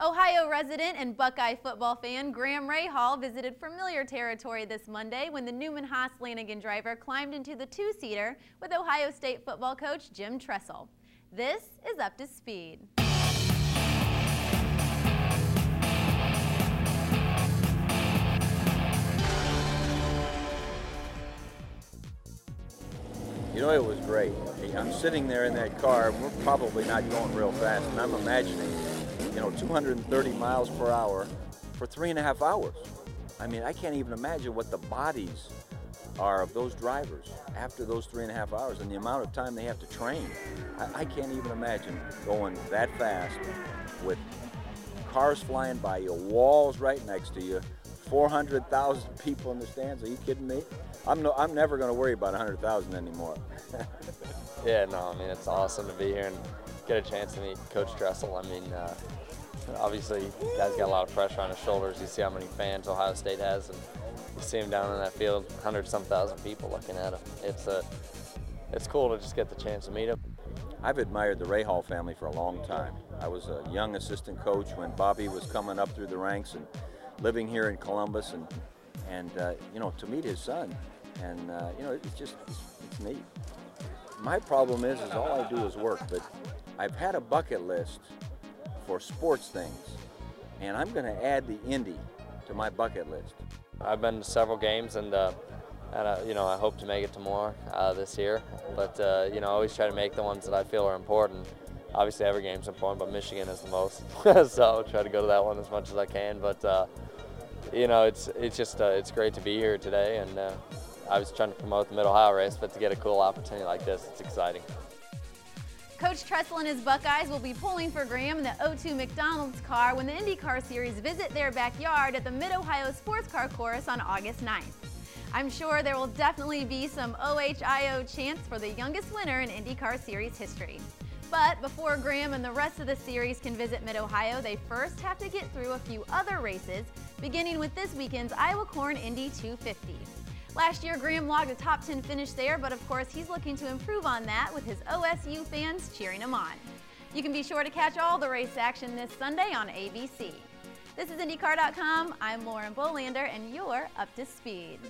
Ohio resident and Buckeye football fan Graham Rahal visited familiar territory this Monday when the Newman Haas Lanigan driver climbed into the two-seater with Ohio State football coach Jim Tressel. This is Up to Speed. You know, it was great. I'm sitting there in that car, and we're probably not going real fast, and I'm imagining you know, 230 miles per hour for three and a half hours. I mean, I can't even imagine what the bodies are of those drivers after those three and a half hours and the amount of time they have to train. I, I can't even imagine going that fast with cars flying by you, walls right next to you, 400,000 people in the stands. Are you kidding me? I'm, no, I'm never going to worry about 100,000 anymore. yeah, no, I mean, it's awesome to be here and get a chance to meet Coach Tressel. I mean, uh, obviously, guy's got a lot of pressure on his shoulders. You see how many fans Ohio State has, and you see him down in that field, hundred some thousand people looking at him. It's a, uh, it's cool to just get the chance to meet him. I've admired the Rahal family for a long time. I was a young assistant coach when Bobby was coming up through the ranks and living here in Columbus, and and uh, you know to meet his son, and uh, you know it's just it's, it's neat. My problem is, is all I do is work, but I've had a bucket list for sports things, and I'm going to add the Indy to my bucket list. I've been to several games, and uh, and uh, you know I hope to make it to more uh, this year. But uh, you know I always try to make the ones that I feel are important. Obviously every game's important, but Michigan is the most. so I'll try to go to that one as much as I can. But uh, you know it's it's just uh, it's great to be here today, and I was trying to promote the Mid Ohio race, but to get a cool opportunity like this, it's exciting. Coach Tressel and his Buckeyes will be pulling for Graham in the O2 McDonald's car when the IndyCar Series visit their backyard at the Mid-Ohio Sports Car Course on August 9th. I'm sure there will definitely be some OHIO chants for the youngest winner in IndyCar Series history. But before Graham and the rest of the series can visit Mid-Ohio, they first have to get through a few other races, beginning with this weekend's Iowa Corn Indy 250. Last year, Graham logged a top 10 finish there, but of course, he's looking to improve on that with his OSU fans cheering him on. You can be sure to catch all the race action this Sunday on ABC. This is IndyCar.com. I'm Lauren Bolander, and you're up to speed.